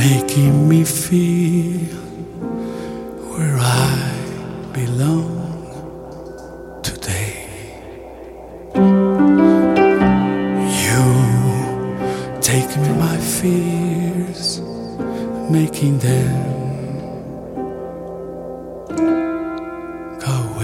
making me feel where I belong today. You taking my fears, making them go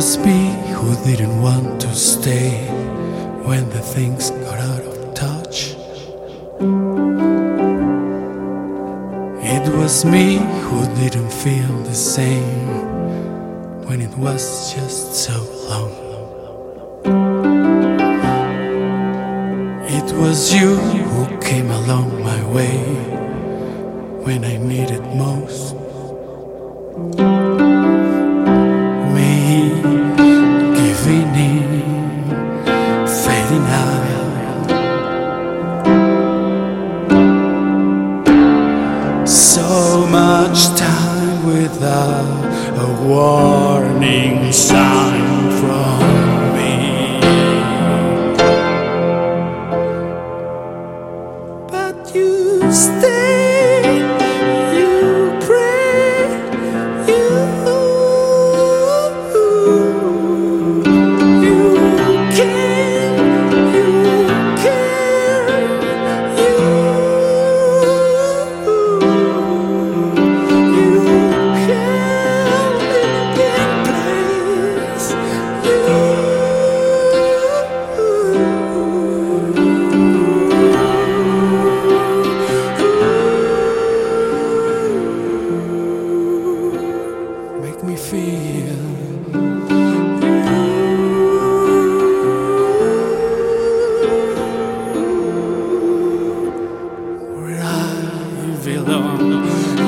Was me who didn't want to stay when the things got out of touch. It was me who didn't feel the same when it was just so long. It was you who came along my way when I needed most. So much time without a warning sign from me. But you stay, I belong.